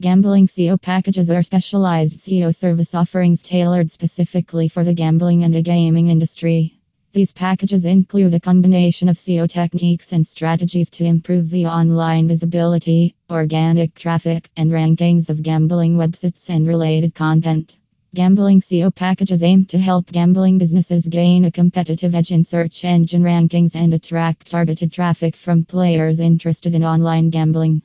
Gambling SEO packages are specialized SEO service offerings tailored specifically for the gambling and gaming industry. These packages include a combination of SEO techniques and strategies to improve the online visibility, organic traffic, and rankings of gambling websites and related content. Gambling SEO packages aim to help gambling businesses gain a competitive edge in search engine rankings and attract targeted traffic from players interested in online gambling.